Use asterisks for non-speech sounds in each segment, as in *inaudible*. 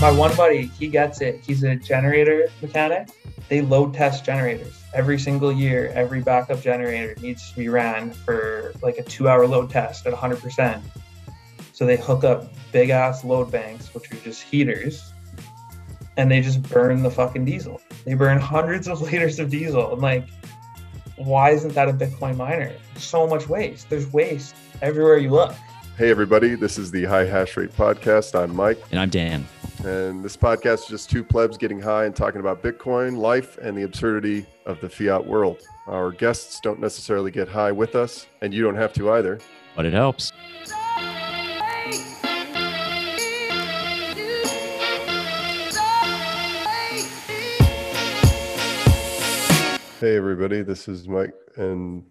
My one buddy, he gets it. He's a generator mechanic. They load test generators every single year. Every backup generator needs to be ran for like a two hour load test at 100%. So they hook up big ass load banks, which are just heaters, and they just burn the fucking diesel. They burn hundreds of *laughs* liters of diesel. I'm like, why isn't that a Bitcoin miner? So much waste. There's waste everywhere you look. Hey, everybody, this is the High Hash Rate Podcast. I'm Mike. And I'm Dan. And this podcast is just two plebs getting high and talking about Bitcoin, life, and the absurdity of the fiat world. Our guests don't necessarily get high with us, and you don't have to either. But it helps. Hey, everybody, this is Mike and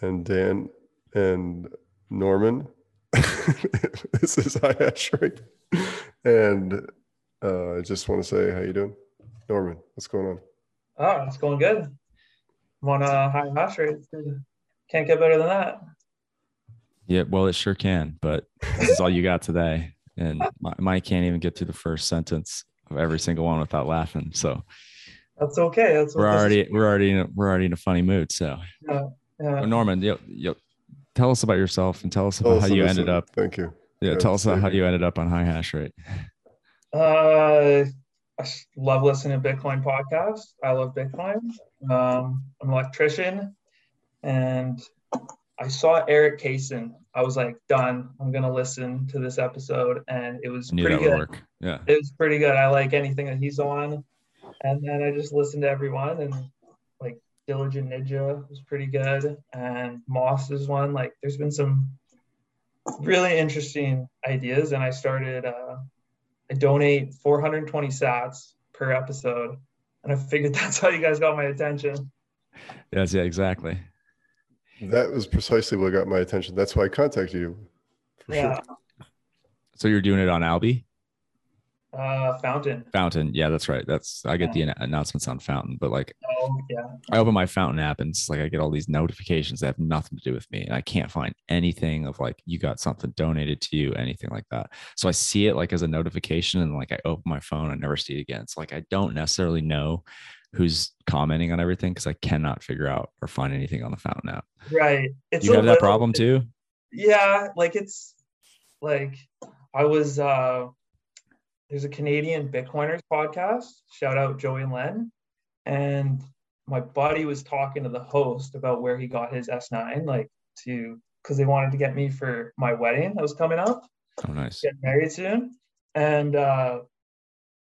and Dan and Norman. *laughs* this is High Hash Rate. And uh, I just want to say, how you doing, Norman? What's going on? Oh, it's going good. I'm on a high hash rate. Can't get better than that. Yeah, well, it sure can, but this is all you got today. And Mike can't even get through the first sentence of every single one without laughing. So that's okay. That's we're already we're already in a, we're already in a funny mood. So yeah, yeah. Norman, you, you, tell us about yourself and tell us about tell how you ended up. Thank you. Yeah, tell us about how you ended up on high hash rate. Uh, I love listening to Bitcoin podcasts. I love Bitcoin. Um, I'm an electrician, and I saw Erik Cason. I was like, done. I'm gonna listen to this episode, and it was pretty good. Work. Yeah, it was pretty good. I like anything that he's on, and then I just listened to everyone, and like Diligent Ninja was pretty good, and Moss is one. Like, there's been some really interesting ideas, and I started. Uh, I donate 420 sats per episode, and I figured *laughs* that's how you guys got my attention. Yes, yeah, exactly. That was precisely what got my attention. That's why I contacted you. yeah. Sure. So you're doing it on Alby? Uh, Fountain. Fountain. Yeah, that's right. That's I get yeah. the announcements on Fountain, but like, oh yeah, I open my Fountain app and it's like I get all these notifications that have nothing to do with me, and I can't find anything of like you got something donated to you, anything like that. So I see it like as a notification, and like I open my phone, I never see it again. It's like I don't necessarily know who's commenting on everything because I cannot figure out or find anything on the Fountain app. Right. It's you have that problem too. Yeah, like it's like I was. uh there's a Canadian Bitcoiners podcast. Shout out Joey and Len. And my buddy was talking to the host about where he got his S9, like to because they wanted to get me for my wedding that was coming up. Oh, nice. Get married soon. And uh,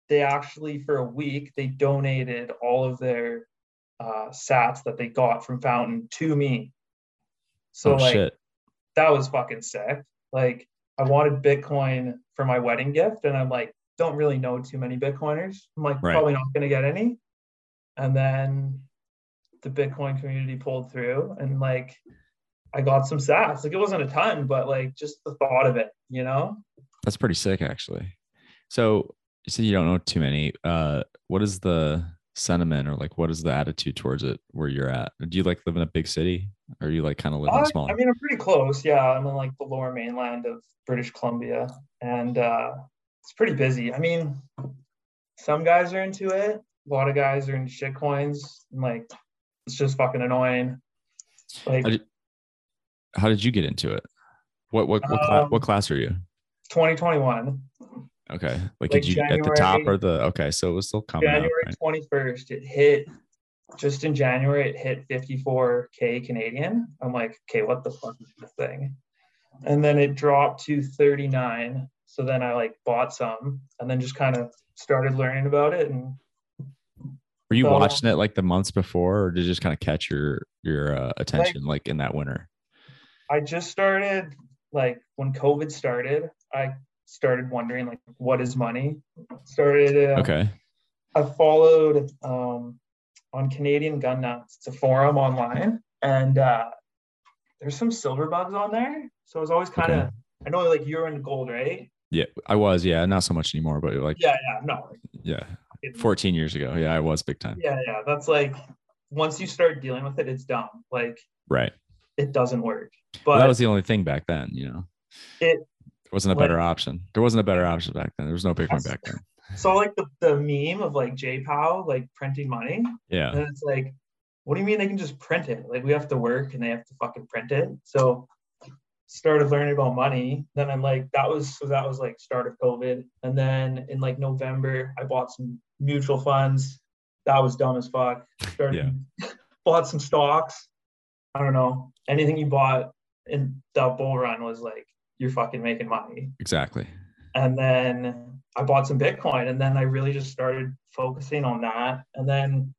they actually, for a week, they donated all of their uh, sats that they got from Fountain to me. So, oh, like, shit. that was fucking sick. Like, I wanted Bitcoin for my wedding gift, and I'm like, don't really know too many Bitcoiners. I'm like right. probably not going to get any. And then the Bitcoin community pulled through, and like I got some sats. Like it wasn't a ton, but like just the thought of it, you know. That's pretty sick, actually. So you said you don't know too many. Uh, what is the sentiment or like what is the attitude towards it where you're at? Do you like live in a big city or you like kind of live uh, in small? I mean, I'm pretty close. Yeah, I'm in like the lower mainland of British Columbia, and uh, it's pretty busy. I mean, some guys are into it. A lot of guys are into shit coins. And like, it's just fucking annoying. Like, how did, how did you get into it? What what what, um, class, what class are you? 2021. Okay. Like, like did you January, at the top or the okay? So it was still coming. January right? 21st, it hit. Just in January, it hit 54k Canadian. I'm like, okay, what the fuck is this thing? And then it dropped to 39 so then I like bought some and then just kind of started learning about it. And were you so, watching it like the months before, or did it just kind of catch your your uh, attention like, like in that winter? I just started like when COVID started. I started wondering like, what is money? Started. Uh, okay. I followed um, on Canadian Gun Nuts. It's a forum online, and uh, there's some silver bugs on there. So I was always kind of. Okay. I know like you're in gold, right? Yeah, I was. Yeah, not so much anymore, but like yeah, yeah, no, yeah, 14 years ago. Yeah, I was big time. Yeah, yeah, that's like once you start dealing with it, it's dumb. Like right, it doesn't work. But well, that was the only thing back then, you know. It There wasn't a Like- better option. There wasn't a better option back then. There was no Bitcoin back then. *laughs* So like the, the meme of like JPOW like printing money, Yeah. and it's like, what do you mean they can just print it? Like we have to work and they have to fucking print it. So started learning about money. Then I'm like, that was so that was like start of COVID. And then in like November, I bought some mutual funds. That was dumb as fuck. Started *laughs* bought some stocks. I don't know. Anything you bought in the bull run was like you're fucking making money. Exactly. And then I bought some Bitcoin and then I really just started focusing on that. And then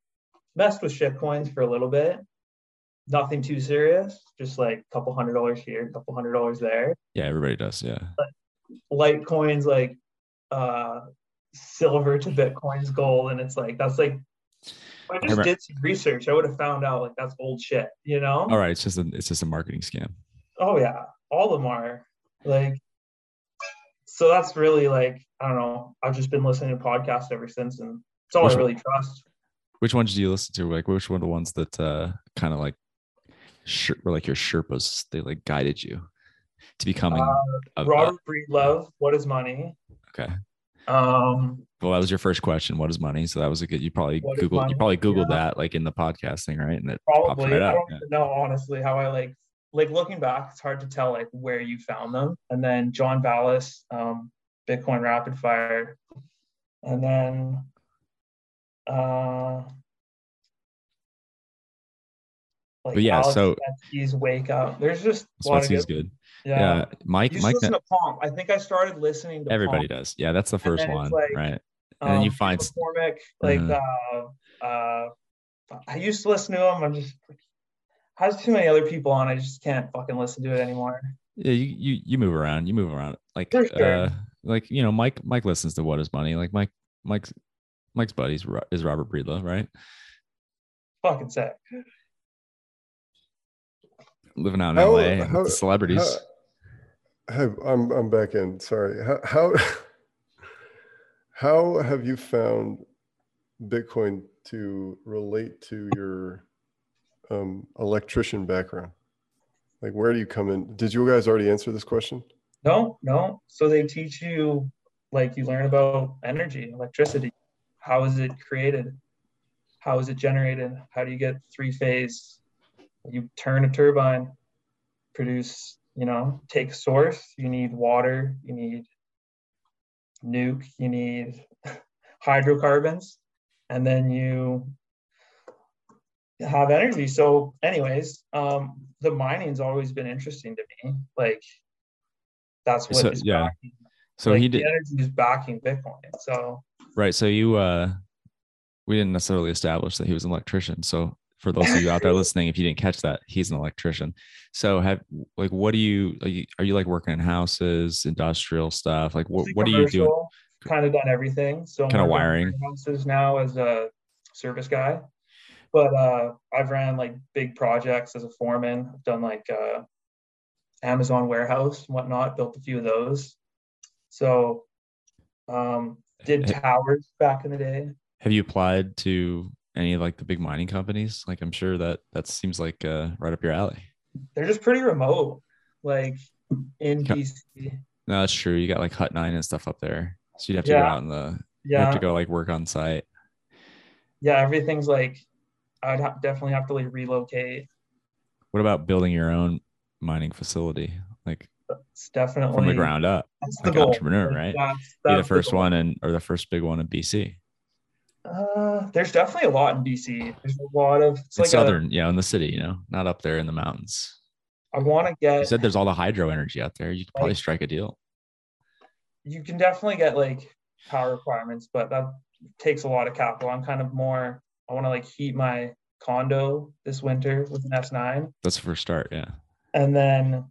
messed with shit coins for a little bit. Nothing too serious, just like a couple hundred dollars here, a couple hundred dollars there. Yeah, everybody does. Yeah. Like Litecoins like uh silver to Bitcoin's gold. And it's like that's like if I just remember- did some research, I would have found out like that's old shit, you know? All right. It's just a it's just a marketing scam. Oh yeah, all of them are like. So that's really like I don't know. I've just been listening to podcasts ever since, and it's all Which I one- really trust. Which ones do you listen to? Like which one of the ones that uh kind of like sher- were like your Sherpas? They like guided you to becoming Uh, a, Robert Breedlove, What is Money? okay. Um, Well, that was your first question. What is money? So that was a good. You probably What is Google. You probably Googled Yeah. that like in the podcast thing, right? And it probably. right I don't Yeah. know honestly how I like like looking back. It's hard to tell like where you found them. And then John Vallis, um, Bitcoin Rapid Fire, and then uh. Like But yeah, Alex so- he's Wake Up. There's just of Svetski's good. good. Yeah. Mike. Mike. listen to Pomp. I think I started listening to Everybody Pomp. does. Yeah, that's the first one, like, right? And then you Um, find- McCormack, like Mhm. uh, uh, I used to listen to him. I'm just has too many other people on. I just can't fucking listen to it anymore. Yeah, you you you move around. You move around. Like sure. uh, like you know, Mike Mike listens to What Is Money. Like Mike Mike's Mike's buddies is Robert Breedlove, right? Fucking sick. Living out in How- LA and with the celebrities. How, have, I'm I'm back in. Sorry. How, how *laughs* how have you found Bitcoin to relate to your um, electrician background? Like, where do you come in? Did you guys already answer this question? No, no. So they teach you, like, you learn about energy, electricity. How is it created? How is it generated? How do you get three phase? You turn a turbine, produce, you know, take source. You need water, you need nuke, you need *laughs* hydrocarbons, and then you have energy. So, anyways, um, the mining's always been interesting to me. Like, that's what So, is yeah. backing So like, he the energy is backing Bitcoin. So right. So you uh, we didn't necessarily establish that he was an electrician. So for those of you out there listening, if you didn't catch that, he's an electrician. So have like, what do you are you, are you like working in houses, industrial stuff? Like what what are you doing? Kind of done everything. So Kinda wiring. houses now as a service guy, but uh, I've ran like big projects as a foreman. I've done like uh, Amazon warehouse and whatnot. Built a few of those. So um, did towers back in the day. Have you applied to any of like the big mining companies? Like I'm sure that that seems like uh, right up your alley. They're just pretty remote, like in. BC. No, that's true. You got like Hut Nine and stuff up there, so you'd have to go out in the you have to go like work on site. yeah. Everything's like I'd ha- definitely have to like relocate. What about building your own mining facility, like It's definitely from the ground up? That's like goal. entrepreneur, right? That's, Be the first goal. one and or the first big one in BC. Uh, there's definitely a lot in BC. There's a lot of it's In like a, southern, yeah, in the city, you know, not up there in the mountains. I want to get. You said there's all the hydro energy out there. You could probably Like- strike a deal. You can definitely get like power requirements, but that takes a lot of capital. I'm kind of more. I want to like heat my condo this winter with an S9, That's the first start. Yeah. and then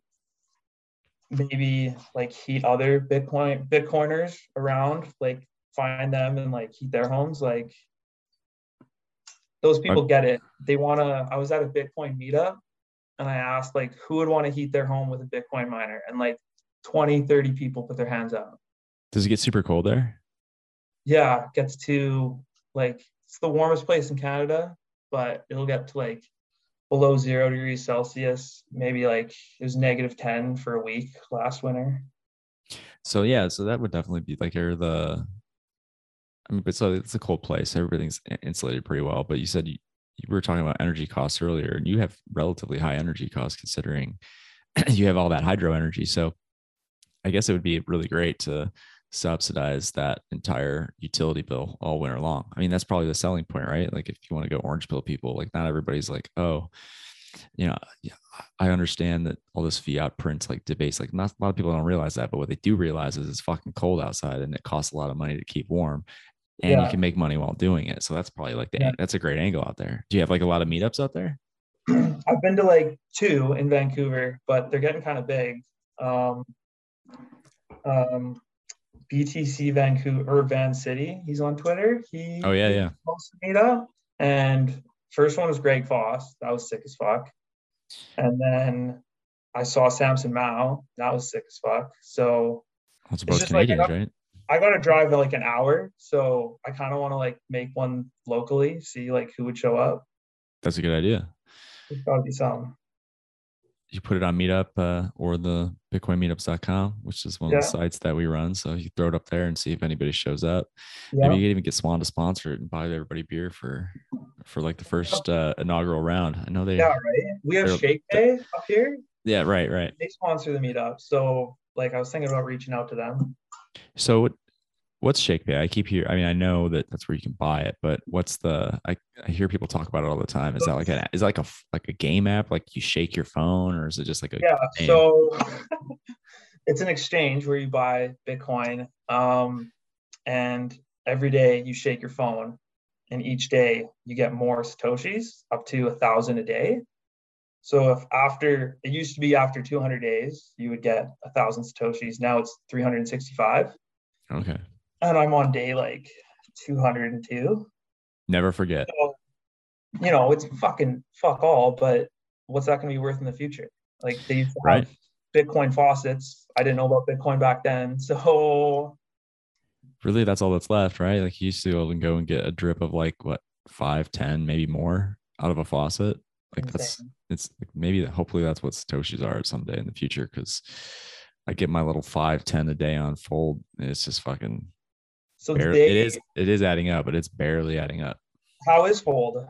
maybe like heat other Bitcoin Bitcoiners around, like find them and like heat their homes. Like those people get it. They want to. I was at a Bitcoin meetup and I asked like who would want to heat their home with a Bitcoin miner, and like 20, 30 people put their hands up. Does it get super cold there? Yeah, it gets to like it's the warmest place in Canada, but it'll get to like below zero degrees Celsius. Maybe like it was negative 10 for a week last winter. So yeah, so that would definitely be like you're the. I mean, but so it's a cold place. Everything's insulated pretty well. But you said you, you were talking about energy costs earlier, and you have relatively high energy costs considering *clears throat* you have all that hydro energy. So I guess it would be really great to subsidize that entire utility bill all winter long. I mean, that's probably the selling point, right? Like if you want to go orange pill people, like not everybody's like, oh, you know, I understand that all this fiat prints like debates, like not a lot of people don't realize that, but what they do realize is it's fucking cold outside and it costs a lot of money to keep warm. And Yeah. you can make money while doing it. So that's probably like the Yeah. that's a great angle out there. Do you have like a lot of meetups out there? *clears throat* I've been to like two in Vancouver, but they're getting kind of big. Um, um, BTC Vancouver Van City, he's on Twitter. He Oh yeah, yeah. meetup, and first one was Greg Foss. That was sick as fuck. And then I saw Samson Mow. That was sick as fuck. So are both just like Canadians, right? I got to drive like an hour, so I kind of want to like make one locally, see like who would show up. That's a good idea. There's got to be some. you put it on meetup uh, or the bitcoinmeetups.com which is one of the sites that we run so you throw it up there and see if anybody shows up Yeah. maybe you could even get swan to sponsor it and buy everybody beer for for like the first uh, inaugural round i know they Yeah, right. We have Shake Day up here. yeah right right They sponsor the meetup, so like I was thinking about reaching out to them. So what what's shakepay i keep hearing i mean i know that that's where you can buy it but what's the i, I hear people talk about it all the time is that like an is like a like a game app like you shake your phone or is it just like a Yeah, Damn. so *laughs* it's an exchange where you buy Bitcoin, um, and every day you shake your phone, and each day you get more satoshis, up to a thousand a day. So if after it used to be after 200 days, you would get a thousand satoshis. Now it's 365, okay and I'm on day like 202. never forget So, you know, it's fucking fuck all, but what's that going to be worth in the future? Like they used to have Right. Bitcoin faucets. I didn't know about Bitcoin back then. *laughs* So really that's all that's left right like you used to be able to go and get a drip of like what five ten maybe more out of a faucet like that's it's like maybe hopefully that's what satoshis are someday in the future because i get my little five ten a day on fold and it's just fucking So it is it is adding up but it's barely adding up. How is Fold?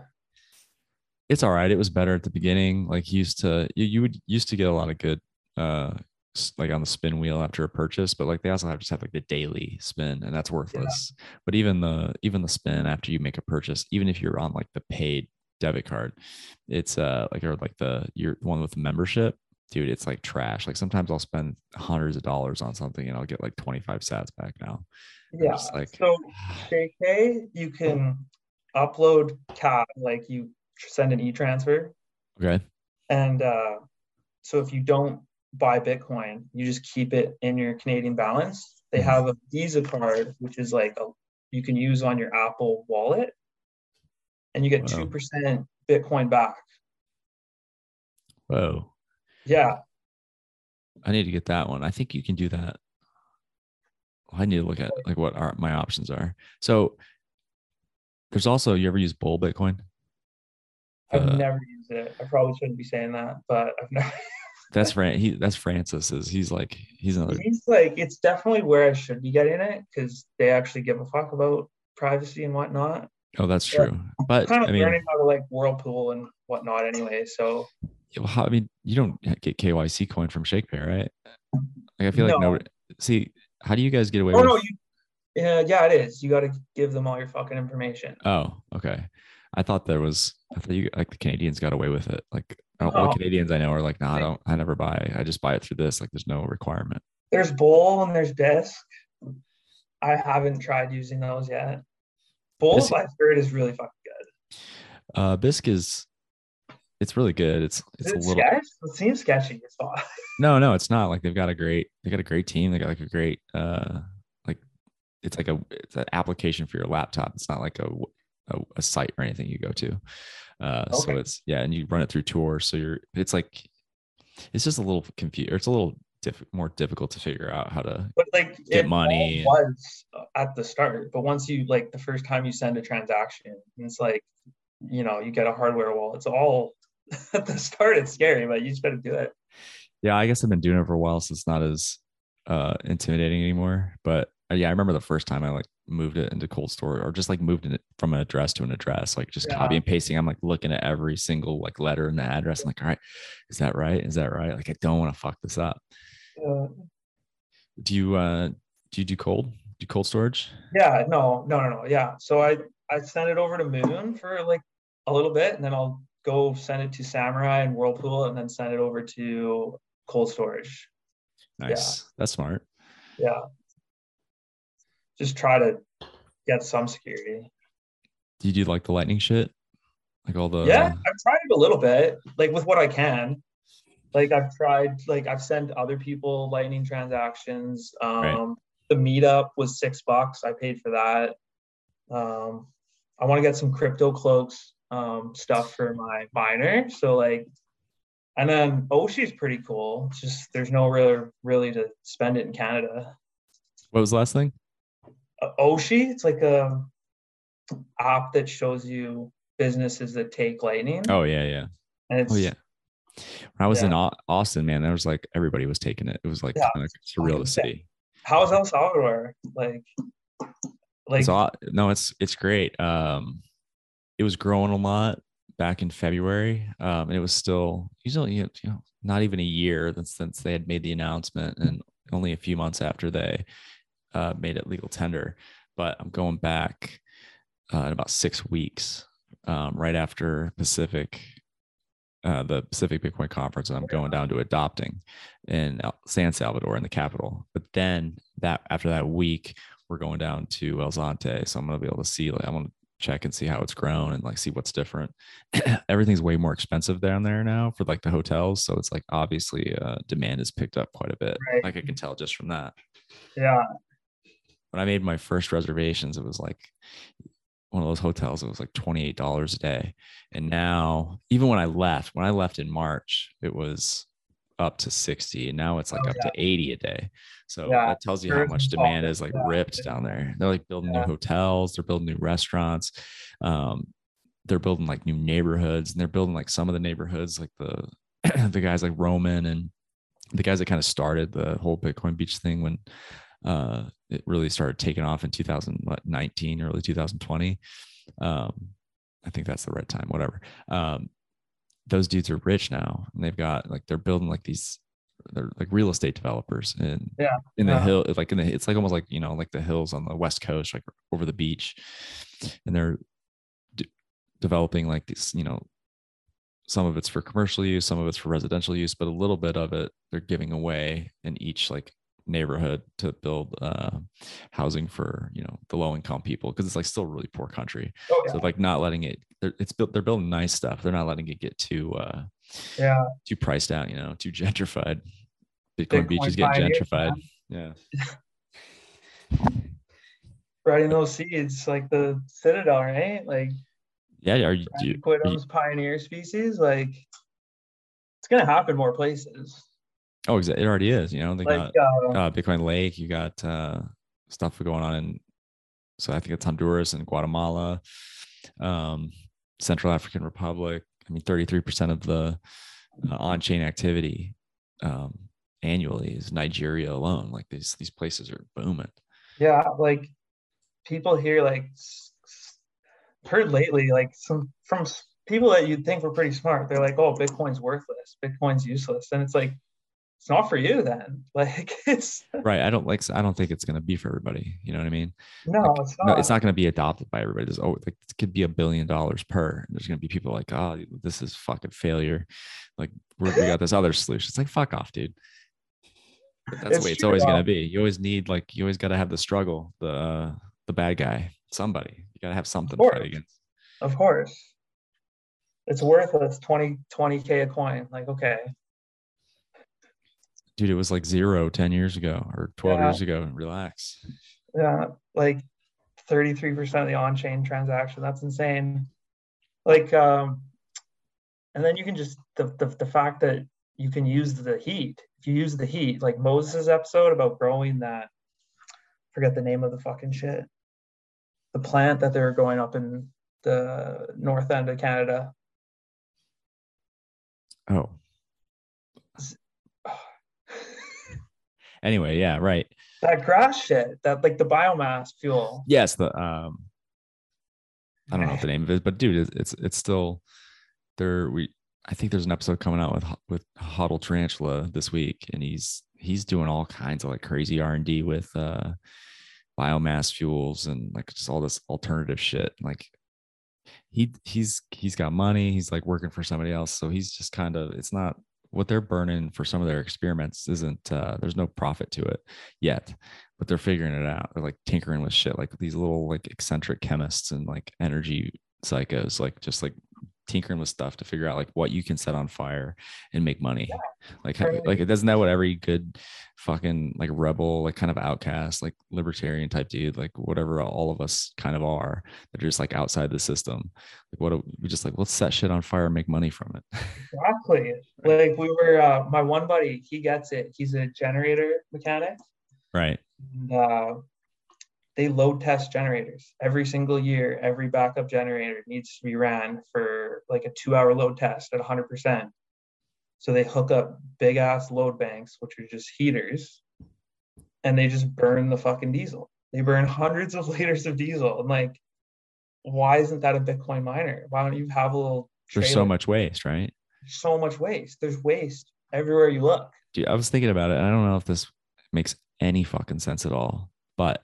it's all right. It was better at the beginning. Like you used to you, you would used to get a lot of good uh like on the spin wheel after a purchase but like they also have just have like the daily spin and that's worthless. But even the even the spin after you make a purchase even if you're on like the paid debit card it's uh like or like the you're the one with the membership dude it's like trash like sometimes i'll spend hundreds of dollars on something and i'll get like 25 sats back now Yeah. like So JK, you can upload CAD, like you send an e-transfer. okay And uh, so if you don't buy Bitcoin, you just keep it in your Canadian balance. They Mhm. have a Visa card, which is like a, you can use on your Apple wallet, and you get Wow. two percent Bitcoin back. whoa Yeah, I need to get that one. I think you can do that. I need to look at like what are my options are. So there's also you ever use Bull Bitcoin? I've Uh, never used it. I probably shouldn't be saying that, but I've never. *laughs* That's Fran. He that's Francis's. He's like he's another. He's like, it's definitely where I should be getting it because they actually give a fuck about privacy and whatnot. Oh, that's true. But kind of I mean, learning how to like whirlpool and whatnot anyway. So I mean, you don't get KYC coin from ShakePay, right? Like I feel like No. no. See, how do you guys get away oh with? no, you yeah, yeah, it is. You got to give them all your fucking information. Oh, okay. I thought there was. I thought you like the Canadians got away with it. Like all No. the Canadians I know are like, no, I don't. I never buy. I just buy it through this. Like, there's no requirement. There's Bull and there's Bisq. I haven't tried using those yet. I've heard, is really fucking good. Uh, Bisq is. It's really good. It's it's a little. sketch? It seems sketchy. It's not. *laughs* No, no, it's not. Like they've got a great. They got a great team. They got like a great. uh Like, it's like a it's an application for your laptop. It's not like a a, a site or anything you go to. Uh, so it's yeah, and you run it through Tor. So you're. It's like. It's just a little confused. It's a little diff- more difficult to figure out how to But like Get money. was at the start. But once you like the first time you send a transaction, it's like, you know, you get a hardware wall. It's all *laughs* at the start. It's scary, but you just got to do it. Yeah, I guess I've been doing it for a while, so it's not as uh intimidating anymore. But uh, yeah, I remember the first time I like moved it into cold storage or just like moved it from an address to an address, like just Yeah. copy and pasting. I'm like looking at every single like letter in the address. I'm like, all right, is that right? Is that right? Like I don't want to fuck this up. Uh, Do you uh do you do cold? Do cold storage? yeah, no, no, no, no. Yeah. So I I send it over to Muun for like a little bit, and then I'll go send it to Samurai and Whirlpool, and then send it over to cold storage. Nice. That's smart. Yeah. Just try to get some security. Do you do like the lightning shit? Like all the yeah, I've tried it a little bit, like with what I can. Like I've tried, like I've sent other people lightning transactions. Um Right. the meetup was six bucks. I paid for that. Um I want to get some CryptoCloaks um stuff for my miner. So like and then Oshi's pretty cool. It's just there's no really really to spend it in Canada. what was the last thing? Oshi, it's like a app that shows you businesses that take lightning. Oh yeah, yeah. and it's Oh yeah. When I was in Yeah. Au- Austin, man, there was like everybody was taking it. It was like Yeah, kind of surreal to see. how's El Salvador? Like, like It's aw- no, it's it's great. Um, it was growing a lot back in February. Um, and it was still usually you know not even a year since they had made the announcement, and only a few months after they uh, made it legal tender. But I'm going back uh, in about six weeks, um, right after Pacific. Uh, the Pacific Bitcoin Conference, and I'm going down to adopting in San Salvador in the capital. But then that after that week, we're going down to El Zonte. So I'm gonna be able to see like I'm gonna check and see how it's grown and like see what's different. *clears throat* Everything's way more expensive down there now for like the hotels. So it's like obviously uh, demand has picked up quite a bit. Right. Like I can tell just from that. yeah, When I made my first reservations, it was like one of those hotels, it was like $28 a day. And now, even when I left, when I left in March, it was up to 60 and now it's like Oh, up to 80 a day so Yeah, that tells you how much demand is like yeah. ripped down there they're like building new hotels they're building new restaurants um they're building like new neighborhoods and they're building like some of the neighborhoods like the *clears throat* the guys like roman and the guys that kind of started the whole bitcoin beach thing when uh it really started taking off in 2019 early 2020 um i think that's the right time whatever. Um those dudes are rich now and they've got like they're building like these they're like real estate developers and Yeah, in the hill like in the it's like almost like you know like the hills on the west coast like over the beach. And they're d- developing like these you know some of it's for commercial use some of it's for residential use but a little bit of it they're giving away in each like neighborhood to build uh housing for you know the low income people because it's like still really poor country oh yeah, so like not letting it they're, it's built they're building nice stuff they're not letting it get too uh yeah. too priced out you know too gentrified bitcoin, beach Bitcoin is getting gentrified man. yeah *laughs* Spreading those seeds like the Citadel, right? Like yeah are you, you, are you those pioneer species. Like it's gonna happen more places. Oh exactly it already is you know they Like got uh, bitcoin lake you got uh stuff going on in so i think it's honduras and guatemala um central african republic i mean 33% of the uh, on-chain activity um annually is nigeria alone like these these places are booming yeah, like people here like heard lately like some from people that you'd think were pretty smart. They're like, "Oh, Bitcoin's worthless. Bitcoin's useless," and it's like it's not for you then. *laughs* Like it's right i don't like i don't think it's going to be for everybody you know what i mean no, Like, it's not. no, it's not going to be adopted by everybody. There's oh, like it could be a billion dollars per. There's going to be people like, oh, this is fucking failure. Like we're, we got this other solution. It's like fuck off, dude. But that's It's the way it's always going to be. You always need like you always got to have the struggle, the uh, the bad guy, somebody. You got to have something to fight course. against. Of course. It's worthless 20 20k a coin. Like, okay. Dude, it was like zero 10 years ago or 12 Yeah. years ago. Relax. Yeah, like 33% of the on-chain transaction. That's insane. Like um and then you can just the, the the fact that you can use the heat. If you use the heat, like Moses' episode about growing that forget the name of the fucking shit. The plant that they're going up in the north end of Canada. Oh, Anyway, yeah, right. That grass shit, that like the biomass fuel. Yes, the um, I don't know what the *sighs* name of it, but dude, it's it's, it's still there. We I think there's an episode coming out with with Huddle Tarantula this week, and he's he's doing all kinds of like crazy R and D with uh biomass fuels and like just all this alternative shit. Like he he's he's got money. He's like working for somebody else, so he's just kind of it's not what they're burning for some of their experiments isn't uh there's no profit to it yet but they're figuring it out. They're like tinkering with shit like these little like eccentric chemists and like energy psychos like just like tinkering with stuff to figure out like what you can set on fire and make money. Yeah. Like, *laughs* like it doesn't that what every good fucking like rebel, like kind of outcast, like libertarian type dude, like whatever all of us kind of are, that are just like outside the system. Like what we just like, let's set shit on fire and make money from it. Exactly. *laughs* like we were uh my one buddy, he gets it. He's a generator mechanic. Right. And, uh they load test generators every single year. Every backup generator needs to be ran for like a two hour load test at 100%. So they hook up big ass load banks, which are just heaters, and they just burn the fucking diesel. They burn *laughs* hundreds of liters of diesel. And like, why isn't that a Bitcoin miner? Why don't you have a little? Trailer? There's so much waste, right? So much waste. There's waste everywhere you look. Dude, I was thinking about it. I don't know if this makes any fucking sense at all, but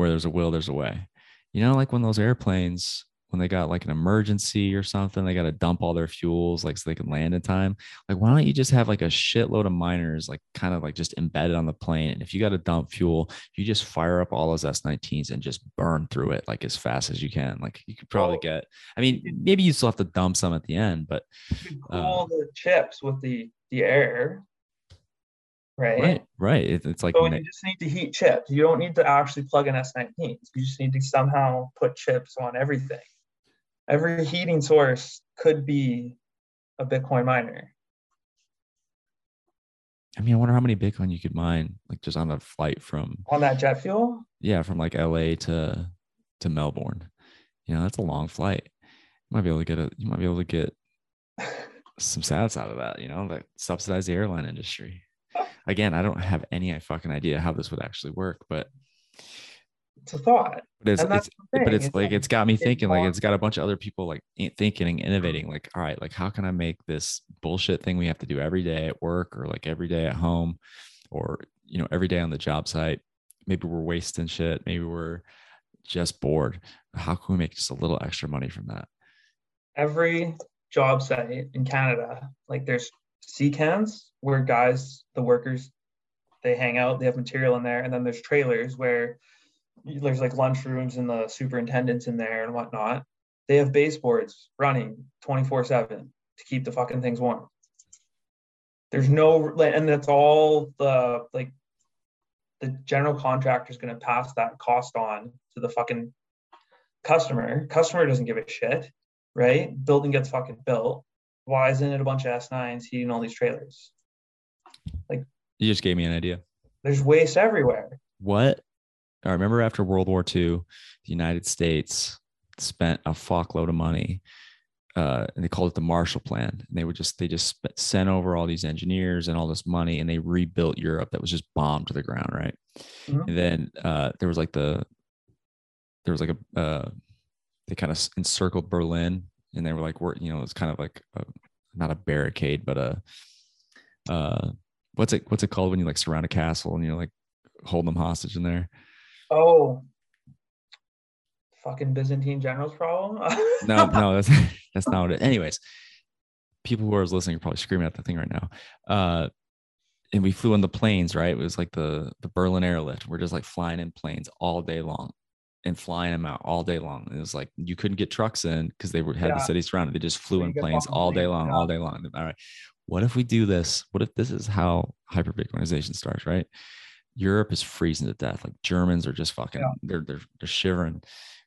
where there's a will, there's a way. You know, like when those airplanes, when they got like an emergency or something, they got to dump all their fuels, like so they can land in time. Like, why don't you just have like a shitload of miners, like kind of like just embedded on the plane? And if you got to dump fuel, you just fire up all those S19s and just burn through it like as fast as you can. Like, you could probably get, I mean, maybe you still have to dump some at the end, but cool uh, the chips with the the air right? Right, right. It, it's like so you just need to heat chips. You don't need to actually plug in S19s. You just need to somehow put chips on everything. Every heating source could be a Bitcoin miner. I mean, I wonder how many Bitcoin you could mine, like just on a flight from on that jet fuel. Yeah, from like LA to to Melbourne. You know, that's a long flight. You might be able to get a. You might be able to get *laughs* some sats out of that. You know, that subsidize the airline industry again, I don't have any uh, fucking idea how this would actually work, but it's a thought. But it's, it's but it's, it's like, like, it's got me thinking like it's got a bunch of other people like thinking and innovating like all right like how can I make this bullshit thing we have to do every day at work or like every day at home or you know every day on the job site? Maybe we're wasting shit. Maybe we're just bored. How can we make just a little extra money from that? Every job site in Canada like there's C-cans where guys, the workers, they hang out, they have material in there, and then there's trailers where there's like lunchrooms and the superintendents in there and whatnot. They have baseboards running 24 7 to keep the fucking things warm. There's no, and that's all the like the general contractor is going to pass that cost on to the fucking customer. Customer doesn't give a shit, right? Building gets fucking built why isn't it a bunch of S9s heating all these trailers? Like you just gave me an idea. There's waste everywhere. What? I remember after World War II, the United States spent a fuckload of money. Uh, and they called it the Marshall Plan. And they would just they just sent over all these engineers and all this money, and they rebuilt Europe that was just bombed to the ground, right? Mm-hmm. And then uh, there was like the there was like a uh, they kind of encircled Berlin and they were like, we're, you know, it's kind of like a, not a barricade, but a, uh, what's it, what's it called when you like surround a castle and you're like holding them hostage in there? Oh, fucking Byzantine generals problem. *laughs* no, no, that's, that's not what it, anyways, people who are listening are probably screaming at the thing right now. Uh, and we flew in the planes, right? It was like the the Berlin airlift. We're just like flying in planes all day long and flying them out all day long. it was like you couldn't get trucks in because they were had yeah. the city surrounded. They just flew in planes all day long, yeah. all day long. All right. What if we do this? What if this is how hyper Bitcoinization starts, right? Europe is freezing to death. Like Germans are just fucking yeah. they're they're they're shivering.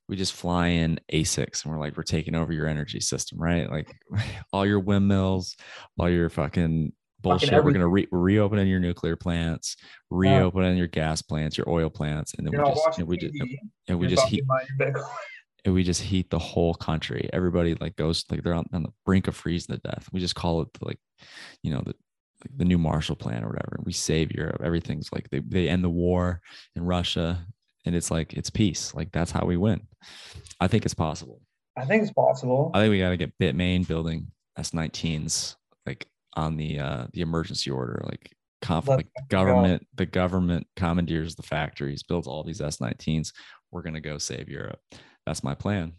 We just fly in ASICs and we're like, we're taking over your energy system, right? Like *laughs* all your windmills, all your fucking bullshit. We're gonna re- reopen your nuclear plants, reopen yeah. your gas plants, your oil plants, and then You're we just and we just and we just heat *laughs* and we just heat the whole country. Everybody like goes like they're on, on the brink of freezing to death. We just call it the, like, you know, the like the new Marshall Plan or whatever. We save Europe. Everything's like they they end the war in Russia, and it's like it's peace. Like that's how we win. I think it's possible. I think it's possible. I think we got to get Bitmain building S19s like on the uh the emergency order, like conf- like government the government commandeers the factories, builds all these S19s. We're gonna go save Europe. That's my plan.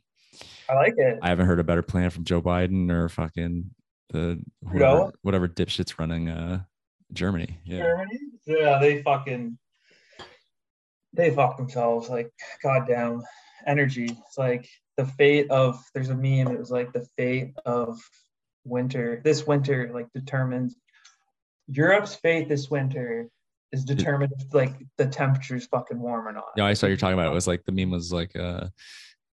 I like it. I haven't heard a better plan from Joe Biden or fucking the whoever, whatever dipshit's running uh Germany. Yeah. Germany? Yeah, they fucking they fuck themselves. Like, goddamn energy. It's like the fate of there's a meme, it was like the fate of winter. This winter, like determines Europe's fate this winter is determined if like the temperature's fucking warm or not. Yeah, I saw you're talking about. It was like the meme was like, uh,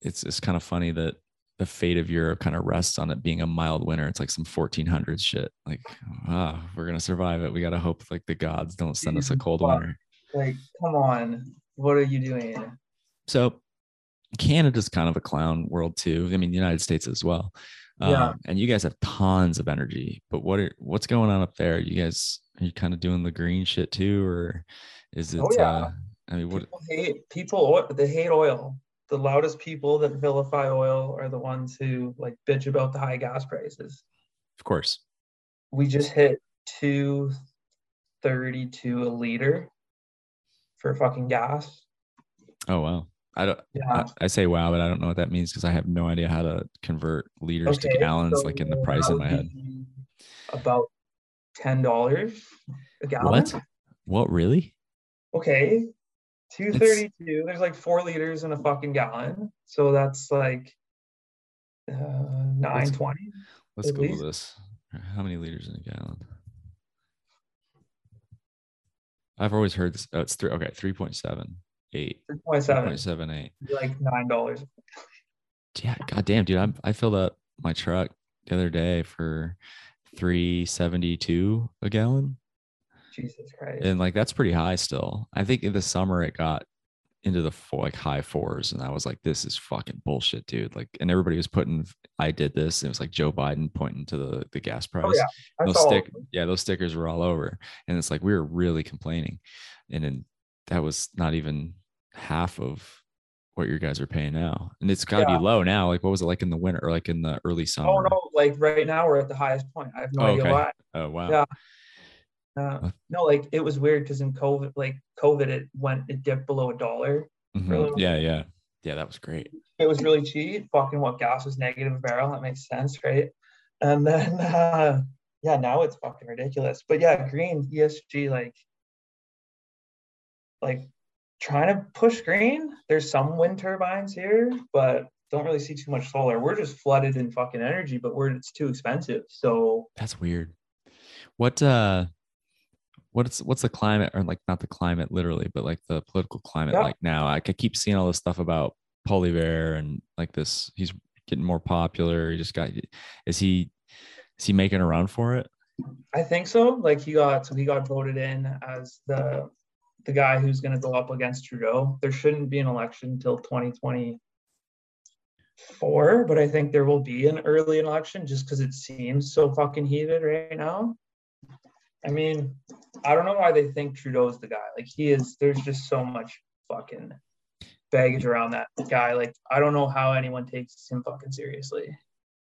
it's it's kind of funny that the fate of Europe kind of rests on it being a mild winter. It's like some 1400s shit. Like, ah, we're gonna survive it. We gotta hope like the gods don't send us a cold Fuck. winter. Like, come on. What are you doing? So Canada's kind of a clown world too. I mean, the United States as well. Yeah. Um, and you guys have tons of energy, but what are what's going on up there? You guys are you kind of doing the green shit too, or is it? Oh, yeah. uh, I mean, what? People hate people they hate oil. The loudest people that vilify oil are the ones who like bitch about the high gas prices. Of course. we just hit 232 a liter for fucking gas. Oh wow. I don't. Yeah. I, I say wow, but I don't know what that means because I have no idea how to convert liters to gallons, like in the price in my head. About ten dollars a gallon. What? What really? Okay. 232. There's like four liters in a fucking gallon. So that's like uh 920. Let's At Google least- this. How many liters in a gallon? I've always heard this. Oh, it's three. Okay, three point seven eight. 3.7. 3.78. Like nine dollars. Yeah, goddamn, dude. I'm, I filled up my truck the other day for 372 a gallon. Jesus Christ. and like that's pretty high still. I think in the summer it got into the four, like high fours, and I was like, "This is fucking bullshit, dude!" Like, and everybody was putting, "I did this." And it was like Joe Biden pointing to the the gas oh, price. Oh, yeah. Those stick, yeah, those stickers were all over, and it's like we were really complaining, and then that was not even half of what your guys are paying now, and it's got to Yeah. be low now. Like, what was it like in the winter or like in the early summer? Oh no, like right now we're at the highest point. I have no Oh, idea okay. why. Oh, wow. Yeah. Uh, no, like it was weird because in COVID, like COVID, it went it dipped below a dollar. Mhm. Really? Yeah, yeah, yeah. That was great. It was really cheap. Fucking what gas was negative a barrel. That makes sense, right? And then *laughs* uh yeah, now it's fucking ridiculous. But yeah, green ESG, like like trying to push green. There's some wind turbines here, but don't really see too much solar. We're just flooded in fucking energy, but we're it's too expensive. So That's weird. What uh what's what's the climate or like not the climate literally, but like the political climate Yeah. like now? I could keep seeing all this stuff about Poilievre and like this he's getting more popular. He just got is he is he making a run for it? I think so. Like he got so he got voted in as the the guy who's going to go up against Trudeau. There shouldn't be an election until 2024, but I think there will be an early election just because it seems so fucking heated right now. I mean, I don't know why they think Trudeau's the guy. Like he is. There's just so much fucking baggage around that guy. Like I don't know how anyone takes him fucking seriously.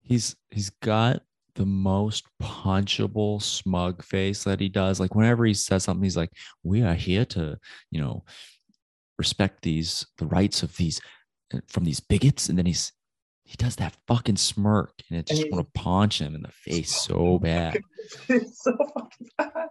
He's he's got the most punchable smug face that he does. Like whenever he says something, he's like, "We are here to, you know, respect these the rights of these uh, from these bigots," and then he's he does that fucking smirk, and it just want to punch him in the face so *laughs* bad. it's *laughs* so fucking bad.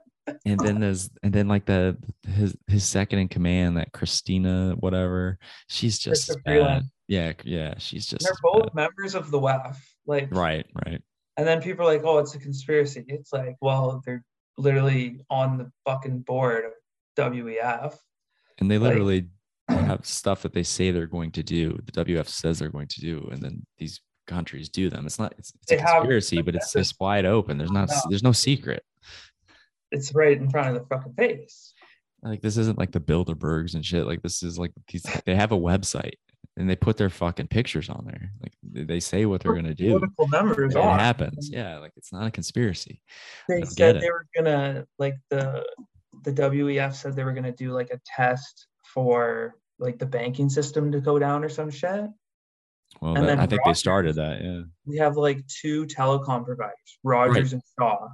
And then there's and then like the his his second in command, that Christina whatever, she's just as Chrystia Freeland. bad. Yeah, yeah, she's just They're both bad. members of the WEF. Like right, right. And then people are like, oh, it's a conspiracy. It's like, well, they're literally on the fucking board of WEF. And they Like- literally have stuff that they say they're going to do. The WF says they're going to do, and then these countries do them. It's not. It's, it's a have- conspiracy, but it's this wide open. There's not. No. There's no secret. It's right in front of the fucking face. Like this isn't like the Bilderbergs and shit. Like this is like these. They have a website, and they put their fucking pictures on there. Like they- say what they're gonna do. Political members It are. happens. Mm-hmm. Yeah, like it's not a conspiracy. They said they were gonna like the the WEF said they were gonna do like a test for like the banking system to go down or some shit. Well, And that- then I think they started that. Yeah, We have like two telecom providers, Rogers and Shaw.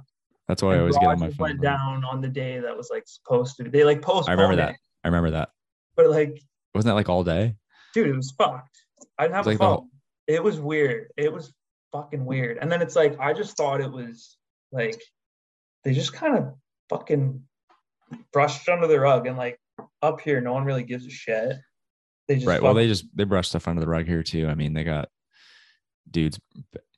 that's why I always get on my phone. went down on the day that was like supposed to. They like posted. I remember that. it, I remember that. but like, Wasn't that like all day? Dude, it was fucked. I didn't have a like phone. whole- It was weird. It was fucking weird. And then it's like I just thought it was like they just kind of fucking brushed under the rug and like up here, no one really gives a shit. They just right. Well, they just they brushed stuff under the rug here too. I mean, they got dudes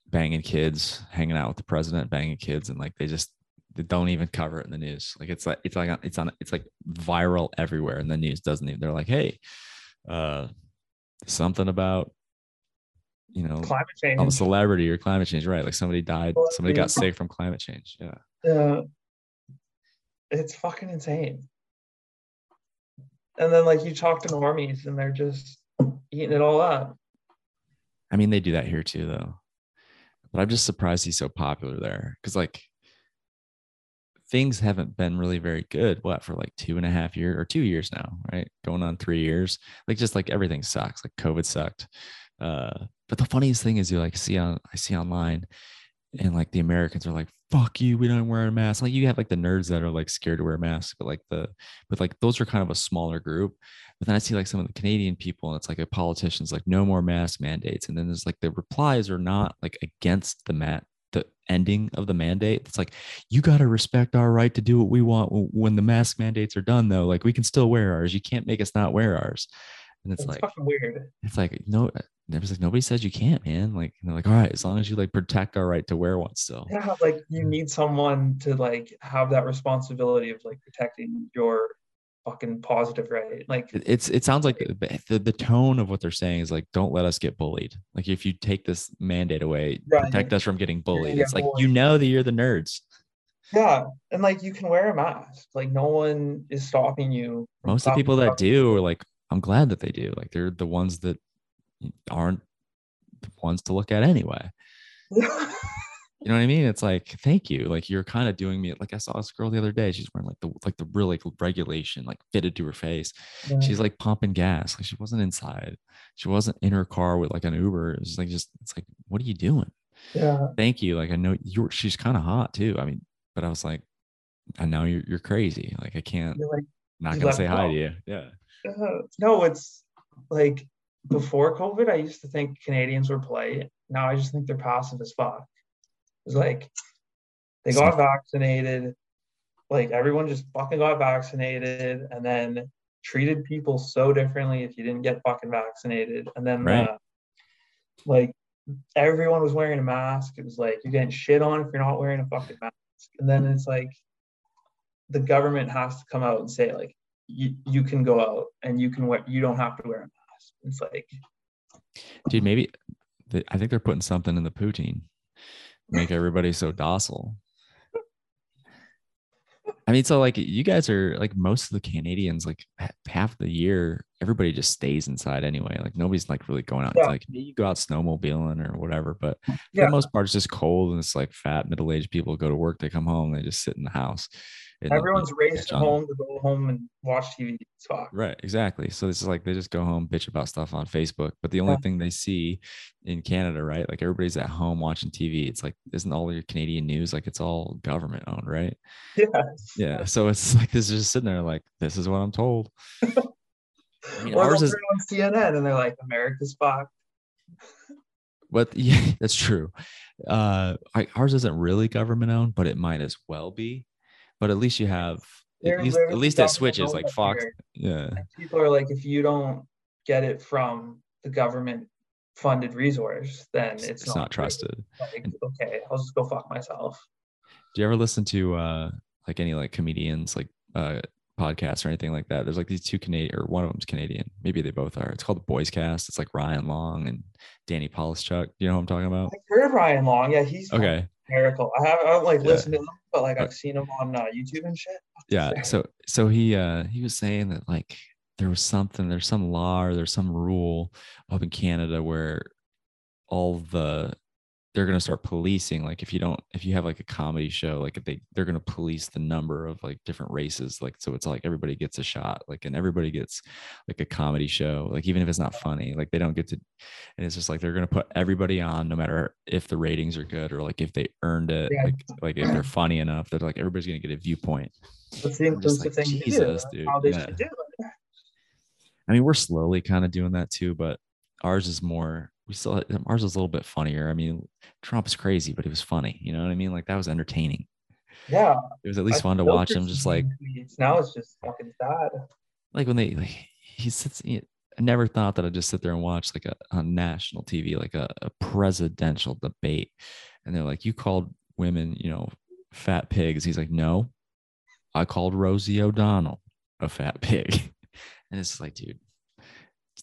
banging kids, hanging out with the president, banging kids, and like they just they don't even cover it in the news. Like it's like it's like it's on it's like viral everywhere, and the news doesn't even. They're like, hey, uh, something about you know climate change. I'm a celebrity or climate change, right? Like somebody died, somebody got sick from climate change. Yeah. Yeah. It's fucking insane. And then like you talk to normies and they're just eating it all up. I mean, they do that here too, though. But I'm just surprised he's so popular there because, like, things haven't been really very good. What for like two and a half years or two years now, right? Going on three years. Like, just like everything sucks. Like, COVID sucked. Uh, but the funniest thing is, you like see on I see online, and like the Americans are like, "Fuck you, we don't wear a mask." Like, you have like the nerds that are like scared to wear masks, but like the, but like those are kind of a smaller group. But then I see like some of the Canadian people, and it's like a politician's like no more mask mandates, and then there's like the replies are not like against the mat the ending of the mandate. It's like you got to respect our right to do what we want when the mask mandates are done, though. Like we can still wear ours. You can't make us not wear ours. And it's It's, like fucking weird. it's like no, there was like nobody says you can't, man. Like and they're like all right, as long as you like protect our right to wear one still. Yeah, like you need someone to like have that responsibility of like protecting your fucking positive right. Like It- It's it sounds like the, the the tone of what they're saying is like don't let us get bullied. Like if you take this mandate away, Right. protect us from getting bullied. get It's like you know that you're the nerds. yeah, and like you can wear a mask. Like no one is stopping you. Most of the people that do are like, I'm glad that they do. Like they're the ones that aren't the ones to look at anyway. *laughs* You know what I mean? It's like, thank you. Like you're kind of doing me. Like I saw this girl the other day. She's wearing like the like the real like regulation, like fitted to her face. Yeah. She's like pumping gas. Like she wasn't inside. She wasn't in her car with like an Uber. It's like just it's like, what are you doing? yeah. Thank you. Like I know you're she's kind of hot too. I mean, but I was like, I know you're you're crazy. Like I can't You're like not gonna say hi to you. Yeah. Uh, no, it's like before COVID, I used to think Canadians were polite. Now I just think they're passive as fuck. It's like they got vaccinated, like everyone just fucking got vaccinated and then treated people so differently if you didn't get fucking vaccinated. And then Right. uh, like everyone was wearing a mask. It was like you're getting shit on if you're not wearing a fucking mask. And then it's like the government has to come out and say like you, you can go out and you can wear you don't have to wear a mask. It's like Dude, maybe they, I think they're putting something in the poutine, make everybody so docile. I mean, so like you guys are like most of the Canadians, like half the year, everybody just stays inside anyway. Like nobody's like really going out. Yeah. like you go out snowmobiling or whatever, but for Yeah. the most part, it's just cold and it's like fat middle aged people go to work, they come home, they just sit in the house. Everyone's racing on- home to go home and watch TV. Fuck. Right, exactly. So this is like they just go home, bitch about stuff on Facebook. But the only Yeah. thing they see in Canada, right? Like everybody's at home watching TV. It's like, isn't all your Canadian news like it's all government owned, right? Yeah. Yeah. So it's *laughs* like this is just sitting there like, this is what I'm told. I mean, Or ours is on CNN and they're like, America's fucked. but *laughs* yeah, that's true. Uh I, ours isn't really government owned, but it might as well be. But at least you have They're at least at least it switches like Fox. here. Yeah. People are like, if you don't get it from the government funded resource, then It's, it's, it's not trusted. Like, okay, I'll just go fuck myself. Do you ever listen to uh like any like comedians like uh podcasts or anything like that? There's like these two Canadian or one of them's Canadian. Maybe they both are. It's called the Boys Cast. It's like Ryan Long and Danny Polishchuk. Do you know who I'm talking about? I heard Ryan Long. Yeah, he's Okay. Hysterical. I haven't I don't like Yeah. listened to them, but like I've seen them on uh, YouTube and shit. Yeah. So so he uh he was saying that like there was something, there's some law or there's some rule up in Canada where all the they're going to start policing like if you don't if you have like a comedy show like if they they're going to police the number of like different races like so it's like everybody gets a shot like and everybody gets like a comedy show like even if it's not funny like they don't get to and it's just like they're going to put everybody on no matter if the ratings are good or like if they earned it Yeah. like like if they're funny enough they're like everybody's going to get a viewpoint That's the I'm just inclusive like, thing Jesus, do. dude, yeah. do. I mean, we're slowly kind of doing that too, but ours is more. We still ours is a little bit funnier. I mean, Trump is crazy, but it was funny. You know what I mean? Like that was entertaining. Yeah. It was at least I fun to watch him. Just like now it's just fucking sad. like when they like he sits. he- I never thought that I'd just sit there and watch like a on national TV, like a, a presidential debate, and they're like, "You called women, you know, fat pigs." He's like, "No, I called Rosie O'Donnell a fat pig," *laughs* and it's like, dude,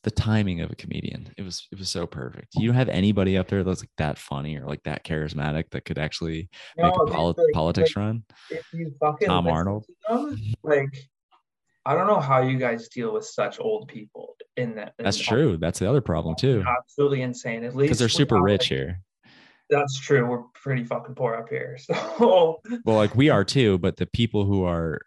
the timing of a comedian. It was it was so perfect. You don't have anybody up there that's like that funny or like that charismatic that could actually make a poli- like- politics like, run. if you fucking Tom Arnold. them, like I don't know how you guys deal with such old people in that. in That's true. That's the other problem too, Absolutely insane. At least because they're super rich like- here. That's true. We're pretty fucking poor up here. *laughs* So well like we are too but the people who are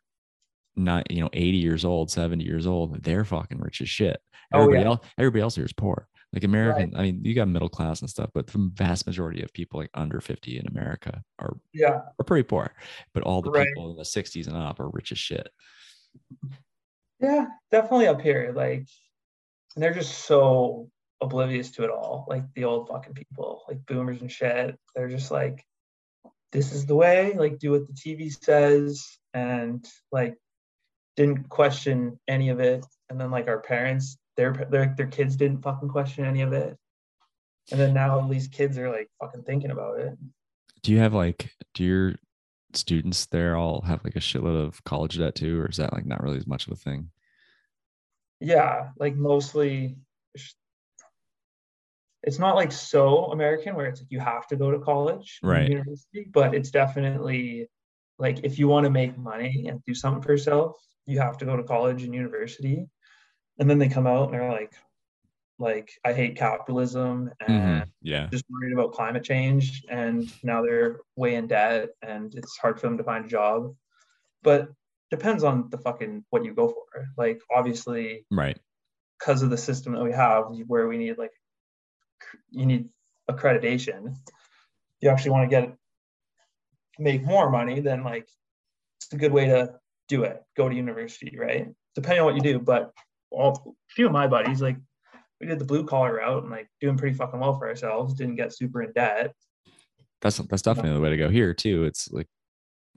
not you know 80 years old 70 years old they're fucking rich as shit Oh, everybody yeah. else everybody else here is poor like american i mean you got middle class and stuff but the vast majority of people like under 50 in america are, yeah, are pretty poor but all the Right. people in the 60s and up are rich as shit yeah, definitely up here. Like, and they're just so oblivious to it all. Like the old fucking people, like boomers and shit. They're just like, this is the way. Like, do what the TV says, and like, didn't question any of it. And then like our parents, their their their kids didn't fucking question any of it. And then now least kids are like fucking thinking about it. do you have like do your students there all have like a shitload of college debt too or is that like not really as much of a thing Yeah, like mostly it's not like so American where it's like you have to go to college, Right. University, but it's definitely like if you want to make money and do something for yourself, you have to go to college and university. And then they come out and they're like, like I hate capitalism and Mhm. yeah. just worried about climate change. And now they're way in debt and it's hard for them to find a job. But depends on the fucking what you go for. Like obviously right. because of the system that we have where we need like you need accreditation you actually want to get make more money then like it's a good way to do it. Go to university right? Depending on what you do but all a few of my buddies like we did the blue collar route and like doing pretty fucking well for ourselves didn't get super in debt that's that's definitely the way to go here too. It's like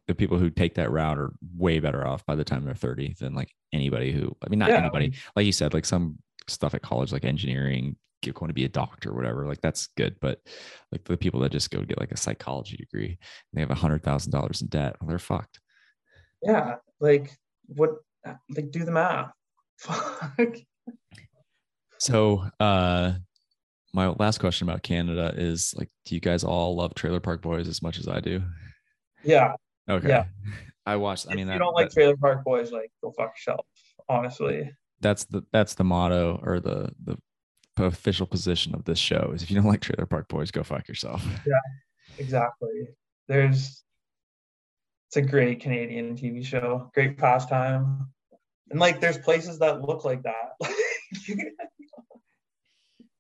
the people who take that route are way better off by the time they're 30 than like anybody who I mean not Yeah. anybody like you said like some stuff at college like engineering you're going to be a doctor or whatever like that's good but like the people that just go get like a psychology degree and they have a hundred thousand dollars in debt well, they're fucked yeah like what like do the math fuck. So uh my last question about Canada is like do you guys all love Trailer Park Boys as much as I do? Yeah. Okay. Yeah. I watched I if mean you that, don't like that- trailer park boys like go fuck yourself honestly. That's the that's the motto or the the official position of this show is if you don't like Trailer Park Boys, go fuck yourself. Yeah, exactly. There's it's a great canadian tv show great pastime and like there's places that look like that *laughs* *laughs*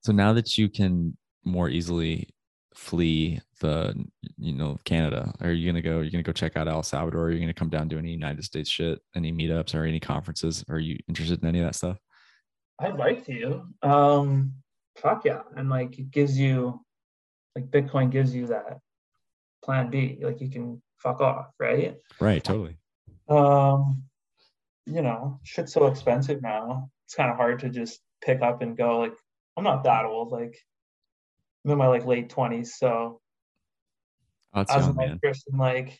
So now that you can more easily flee the you know Canada, are you gonna go? you're gonna go check out El Salvador? Are you gonna come down to any United States shit, any meetups or any conferences? Are you interested in any of that stuff? i'd like to um fuck yeah and like it gives you like bitcoin gives you that plan b like you can fuck off right Right, totally. um you know shit's so expensive now it's kind of hard to just pick up and go like i'm not that old like i'm in my like late 20s so Oh, it's as young, an in like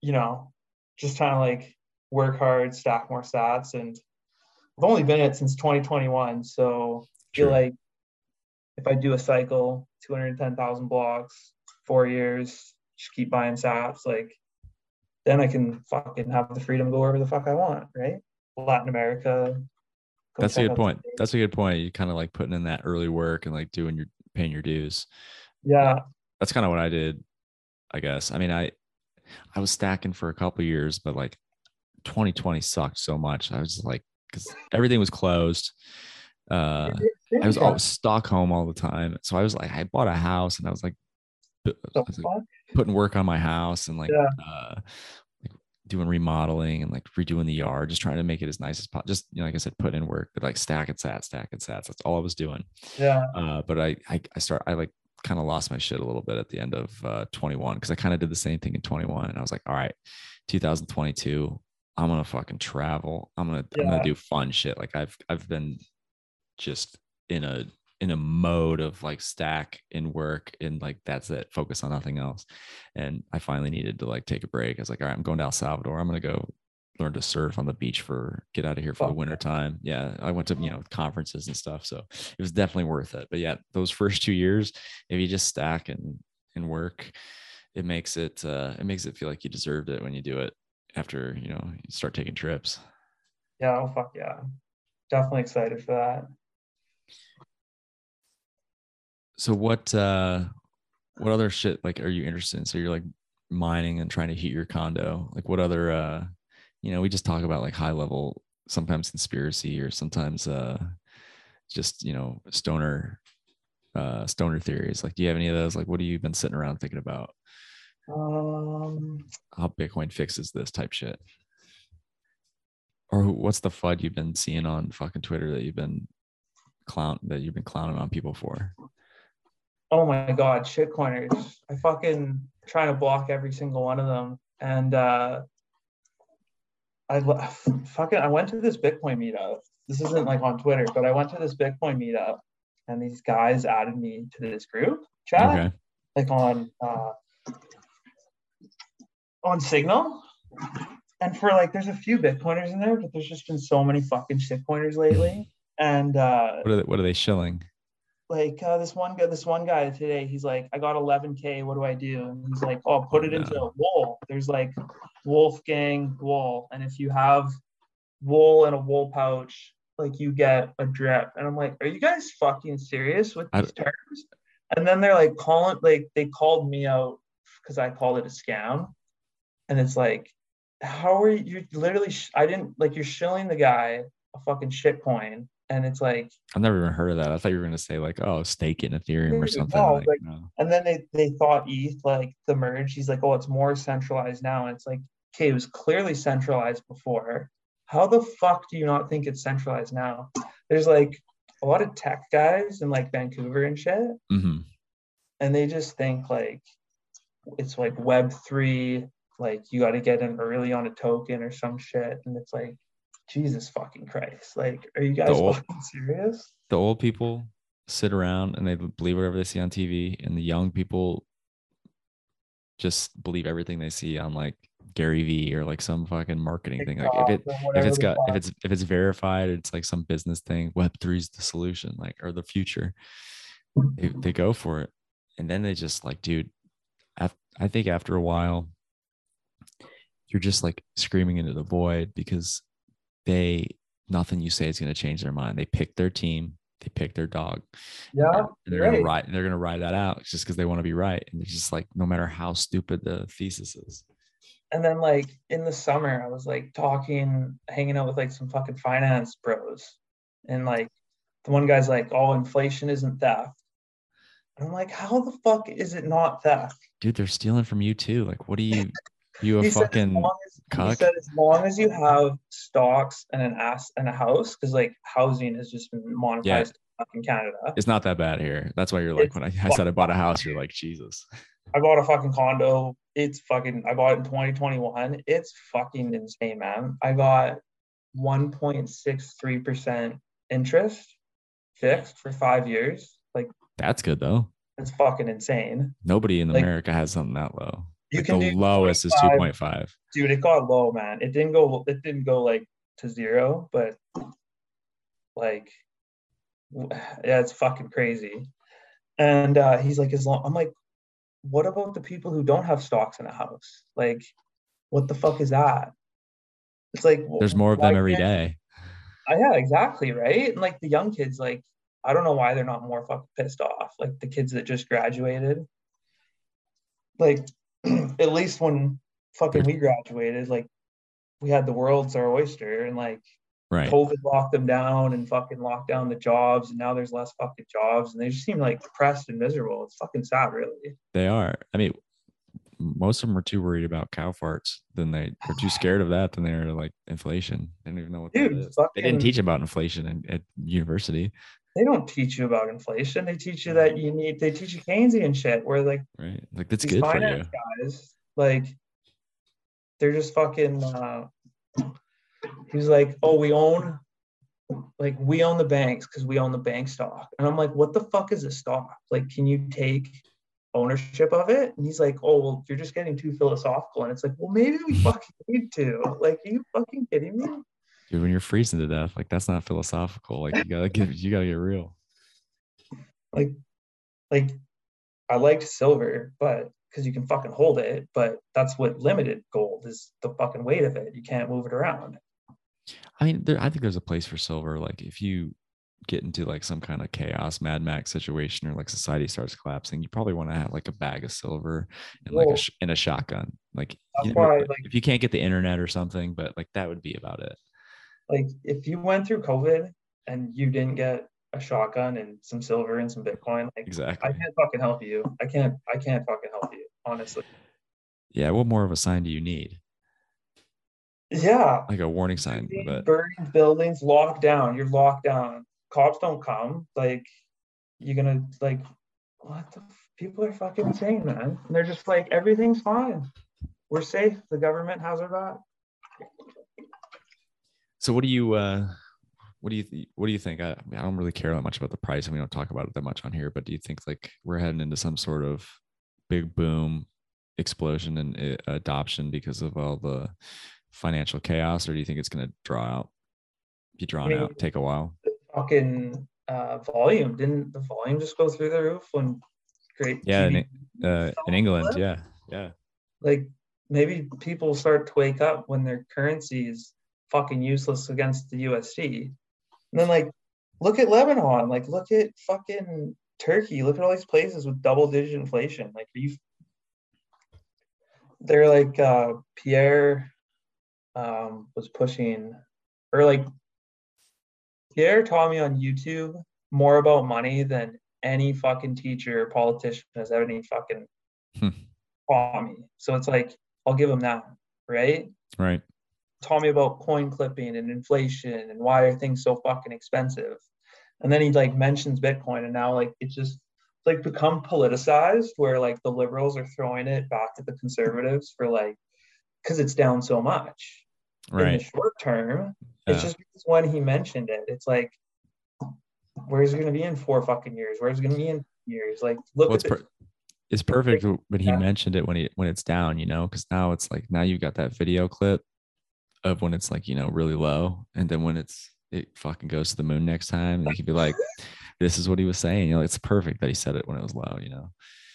you know just trying to like work hard stack more sats and i've only been in it since 2021 so I feel like if i do a cycle 210000 blocks four years just keep buying sats like then i can fucking have the freedom to go wherever the fuck i want right latin america That's a good point. some- That's a good point. You kind of like putting in that early work and like doing your paying your dues. yeah, That's kind of what I did, I guess. I mean, I I was stacking for a couple years, but like 2020 sucked so much. I was just like, because everything was closed. Uh, I was all Stockholm all the time, so I was like, I bought a house and I was like, I was, like? Putting work on my house and like, Yeah. uh, like doing remodeling and like redoing the yard, just trying to make it as nice as possible. Just you know, like I said, put in work, but like stack and sat, stack and sats. That's all I was doing. Yeah, Uh, but I, I, I start, I like kind of lost my shit a little bit at the end of uh, 21 because I kind of did the same thing in 21, and I was like, all right, 2022, I'm gonna fucking travel. I'm gonna, I'm gonna do fun shit. Like I've, I've been just in a in a mode of like stack in work and like that's it focus on nothing else. And i finally needed to like take a break. I was like all right i'm going to el salvador. I'm going to go learn to surf on the beach for get out of here for the Fuck. winter time yeah i went to you know conferences and stuff so it was definitely worth it. But yeah those *laughs* first two years if you just stack and and work it makes it uh it makes it feel like you deserved it when you do it after you know you start taking trips. Yeah, oh fuck yeah, definitely excited for that. So what uh what other shit like are you interested in? So you're like mining and trying to heat your condo. Like what other uh you know we just talk about like high level sometimes conspiracy or sometimes uh just you know stoner uh stoner theories. Like do you have any of those? Like what have you been sitting around thinking about? Um, how bitcoin fixes this type shit. Or what's the fud you've been seeing on fucking twitter that you've been clown that you've been clowning on people for oh my god, shitcoiners! I fucking trying to block every single one of them, and uh, I *sighs* fucking I went to this Bitcoin meetup. This isn't like on Twitter, but I went to this Bitcoin meetup, and these guys added me to this group chat, okay like on uh, on Signal. And for like, there's a few Bitcoiners in there, but there's just been so many fucking shitcoiners lately. And uh, what are they, what are they shilling like uh, this one guy, this one guy today, he's like, I got 11k. What do I do? And he's like, Oh, put it into a wool. There's like Wolf Game wool, and if you have wool in a wool pouch, like you get a drip. And I'm like, Are you guys fucking serious with these terms? And then they're like calling, like they called me out because I called it a scam, and it's like, how are you? You're literally, sh- I didn't like you're shilling the guy a fucking shit coin, and it's like. I've never even heard of that. I thought you were going to say like, oh, stake in Ethereum or No, something. like- Like, no. And then they they thought ETH like the merge. He's like, oh, it's more centralized now. And it's like, okay, it was clearly centralized before. How the fuck do you not think it's centralized now? There's like a lot of tech guys in like Vancouver and shit, hmm and they just think like it's like Web three. Like you got to get in early on a token or some shit, and it's like, Jesus fucking Christ! Like, are you guys old- fucking serious? The old people sit around and they believe whatever they see on TV, and the young people just believe everything they see on like Gary Vee or like some fucking marketing thing. Like if it if it's got if it's if it's verified, it's like some business thing. Web three is the solution, like or the future. They they go for it, and then they just like, dude. af- I think after a while, you're just like screaming into the void because they nothing you say is going to change their mind. They pick their team, they pick their dog, yeah, they're right. gonna ride. They're gonna ride that out just because they want to be right, and it's just like no matter how stupid the thesis is. and then like in the summer i was like talking hanging out with like some fucking finance bros and like the one guy's like oh inflation isn't theft and i'm like how the fuck is it not theft Dude, they're stealing from you too. Like, what are you? You a He said as fucking as- he said as long as you have stocks and an ass and a house because like housing has just been monetized in canada It's not that bad here. That's why you're like It's when I, I said I bought a house, you're like Jesus. i bought a fucking condo it's fucking i bought it in 2021 it's fucking insane man i got 1.63% interest fixed for five years. Like That's good though. it's fucking insane. Nobody in Like, America has something that low. You Like can the lowest is 25. 2.5. Dude, it got low, man. It didn't go it didn't go like to zero, but like yeah, it's fucking crazy. And uh he's like, as long I'm like, what about the people who don't have stocks in a house? Like, what the fuck is that? It's like There's more of them every day. Uh, yeah, exactly, right? And like the young kids, like I don't know why they're not more fucking pissed off. Like the kids that just graduated. Like *clears throat* at least when fucking we graduated, like we had the world's our oyster and like Right. COVID locked them down and fucking locked down the jobs and now there's less fucking jobs and they just seem like depressed and miserable. It's fucking sad, really. They are. I mean, most of them are too worried about cow farts than they are too scared of that than they're like inflation. They don't even know what Dude, that is. They didn't teach about inflation in, at university, They don't teach you about inflation. They teach you that you need they teach you Keynesian shit where like right? Like that's good for you. guys, like they're just fucking uh he's like, oh, we own like we own the banks because we own the bank stock. And I'm like, what the fuck is a stock? Like, can you take ownership of it? And he's like, oh, well, you're just getting too philosophical. And it's like, well, maybe we *laughs* fucking need to. Like, are you fucking kidding me? Dude, when you're freezing to death, like that's not philosophical. Like you gotta give you gotta get real. Like, like I liked silver, but because you can fucking hold it, but that's what limited gold is the fucking weight of it. You can't move it around. I mean, there I think there's a place for silver. Like if you get into like some kind of chaos, Mad Max situation, or like society starts collapsing, you probably want to have like a bag of silver and like a sh- and a shotgun. Like you know, why, like- if you can't get the internet or something, but like that would be about it. Like if you went through COVID and you didn't get a shotgun and some silver and some Bitcoin, like Exactly. I can't fucking help you. I can't I can't fucking help you, honestly. Yeah. What more of a sign do you need? Yeah. Like a warning sign, but Burning buildings, locked down. You're locked down. Cops don't come. Like you're gonna like what the f- people are fucking insane, man. And they're just like everything's fine. We're safe. The government has our back. So what do you uh what do you th- what do you think? I, I mean, I don't really care that much about the price and we don't talk about it that much on here, but do you think like we're heading into some sort of big boom explosion and uh, adoption because of all the financial chaos or do you think it's going to draw out be drawn mean, out, take a while? Fucking uh volume. Didn't the volume just go through the roof when great Yeah, in, uh, in England, yeah. Yeah. like maybe people start to wake up when their currency is fucking useless against the USD. And then like look at Lebanon, like look at fucking Turkey, look at all these places with double digit inflation. Like are you they're like uh Pierre um was pushing or like Pierre taught me on YouTube more about money than any fucking teacher or politician has ever any fucking Hmm. taught me. So it's like I'll give him that, right? Right. Taught me about coin clipping and inflation and why are things so fucking expensive. And then he like mentions Bitcoin and now like it's just like become politicized where like the liberals are throwing it back at the conservatives for like because it's down so much right. in the short term. Yeah. It's just because when he mentioned it, it's like, where's it gonna be in four fucking years? Where's it gonna be in years? Like, look Well, it's, per- it's perfect when he Yeah. mentioned it when he when it's down, you know, because now it's like now you got that video clip of when it's like you know really low, and then when it's it fucking goes to the moon next time, and you can be like, this is what he was saying. You know, it's perfect that he said it when it was low. You know.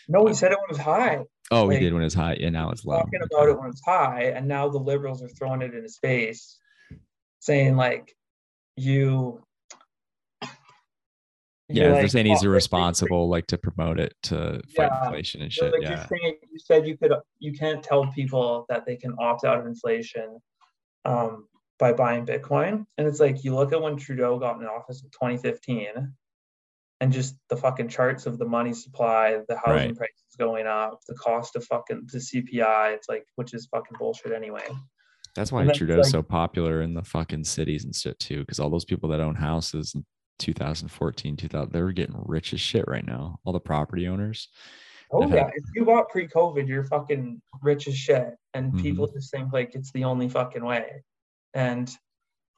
no, he um, said it when it was high. Oh, he did when it was high, and now it's low. talking about it when it's high, and now the liberals are throwing it in his face, saying like, you. Yeah, they're like, saying he's "Oh, like, irresponsible, like to promote it to fight Yeah. inflation and shit. like Yeah. saying you said you could you can't tell people that they can opt out of inflation um, by buying Bitcoin. And it's like you look at when Trudeau got in office in 2015 and just the fucking charts of the money supply, the housing Right. prices going up, the cost of fucking the CPI, it's like which is fucking bullshit anyway. That's why Trudeau's like- so popular in the fucking cities and shit too. Because all those people that own houses in 2014, 2000, they were getting rich as shit right now. All the property owners. Oh yeah, if you bought pre-COVID, you're fucking rich as shit, and people Mm-hmm. just think like it's the only fucking way, and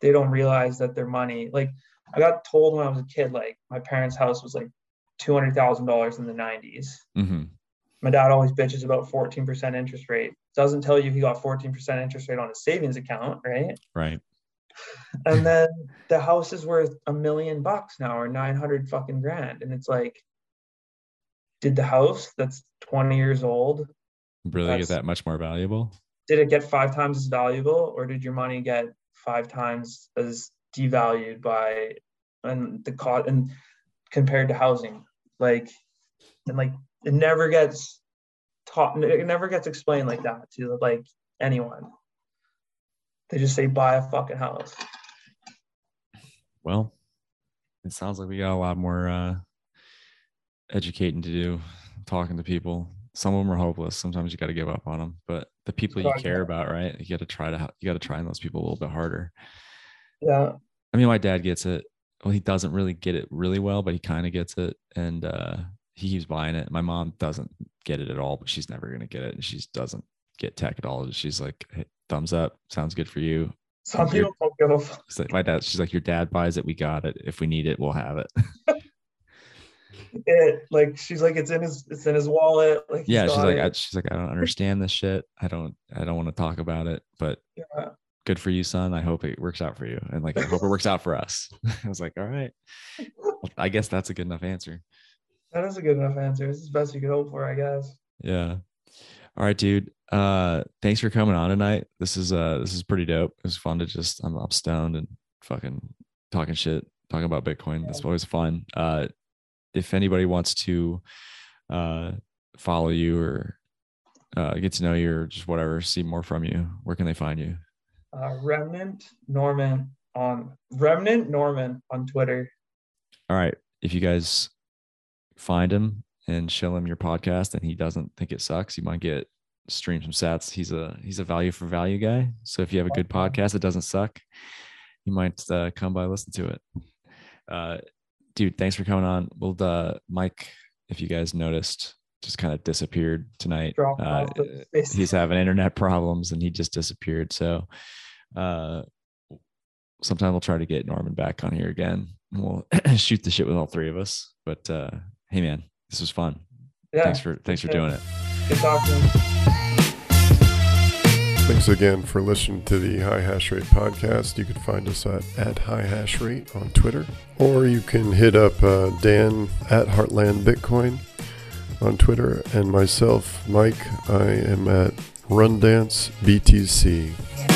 they don't realize that their money. Like I got told when I was a kid, like my parents' house was like two hundred thousand dollars in the '90s. hmm My dad always bitches about fourteen percent interest rate. Doesn't tell you he got fourteen percent interest rate on his savings account, right? Right. And *laughs* then the house is worth a million bucks now, or nine hundred fucking grand, and it's like, did the house that's twenty years old Really That's- get that much more valuable? did it get five times as valuable or did your money get five times as devalued by and the cost and compared to housing? Like and like it never gets taught it never gets explained like that to like anyone. They just say buy a fucking house. Well, it sounds like we got a lot more uh, educating to do, talking to people. Some of them are hopeless. Sometimes you got to give up on them, but the people you care about, right? You got to try to you got to try on those people a little bit harder. yeah I mean, my dad gets it. Well, he doesn't really get it really well, but he kind of gets it, and uh, he keeps buying it. My mom doesn't get it at all, but she's never gonna get it, and she doesn't get tech at all. She's like, hey, "Thumbs up, sounds good for you." some people don't a fuck like my dad. She's like, "Your dad buys it, we got it. If we need it, we'll have it." *laughs* it like she's like it's in his it's in his wallet like yeah, she's like, it. I, she's like, I don't understand this shit. I don't, I don't want to talk about it, but Yeah. good for you, son. I hope it works out for you, and like, I hope it works out for us. *laughs* I was like, all right, *laughs* I guess that's a good enough answer. that is a good enough answer it's the best you could hope for i guess Yeah. All right, dude. Uh, thanks for coming on tonight. This is uh, this is pretty dope. It was fun to just, I'm, I'm stoned and fucking talking shit, talking about Bitcoin. That's always fun. Uh, if anybody wants to, uh, follow you or uh, get to know you or just whatever, see more from you, where can they find you? uh remnant norman on remnant norman on twitter All right. If you guys find him and show him your podcast and he doesn't think it sucks, you might get stream some sats. He's a he's a value for value guy. So if you have a good podcast that doesn't suck, you might uh, come by listen to it. Uh, dude, thanks for coming on. Well, uh, Mike, if you guys noticed, just kind of disappeared tonight. Uh, the he's having internet *laughs* problems and he just disappeared. So uh sometime we'll try to get Norman back on here again. We'll *clears throat* shoot the shit with all three of us. But uh hey man, this was fun. yeah thanks for thanks for doing it. good talking Thanks again for listening to the High Hash Rate podcast. You can find us at, at High Hash Rate on Twitter, or you can hit up uh, Dan at Heartland Bitcoin on Twitter, and myself, Mike, I am at Rundance BTC.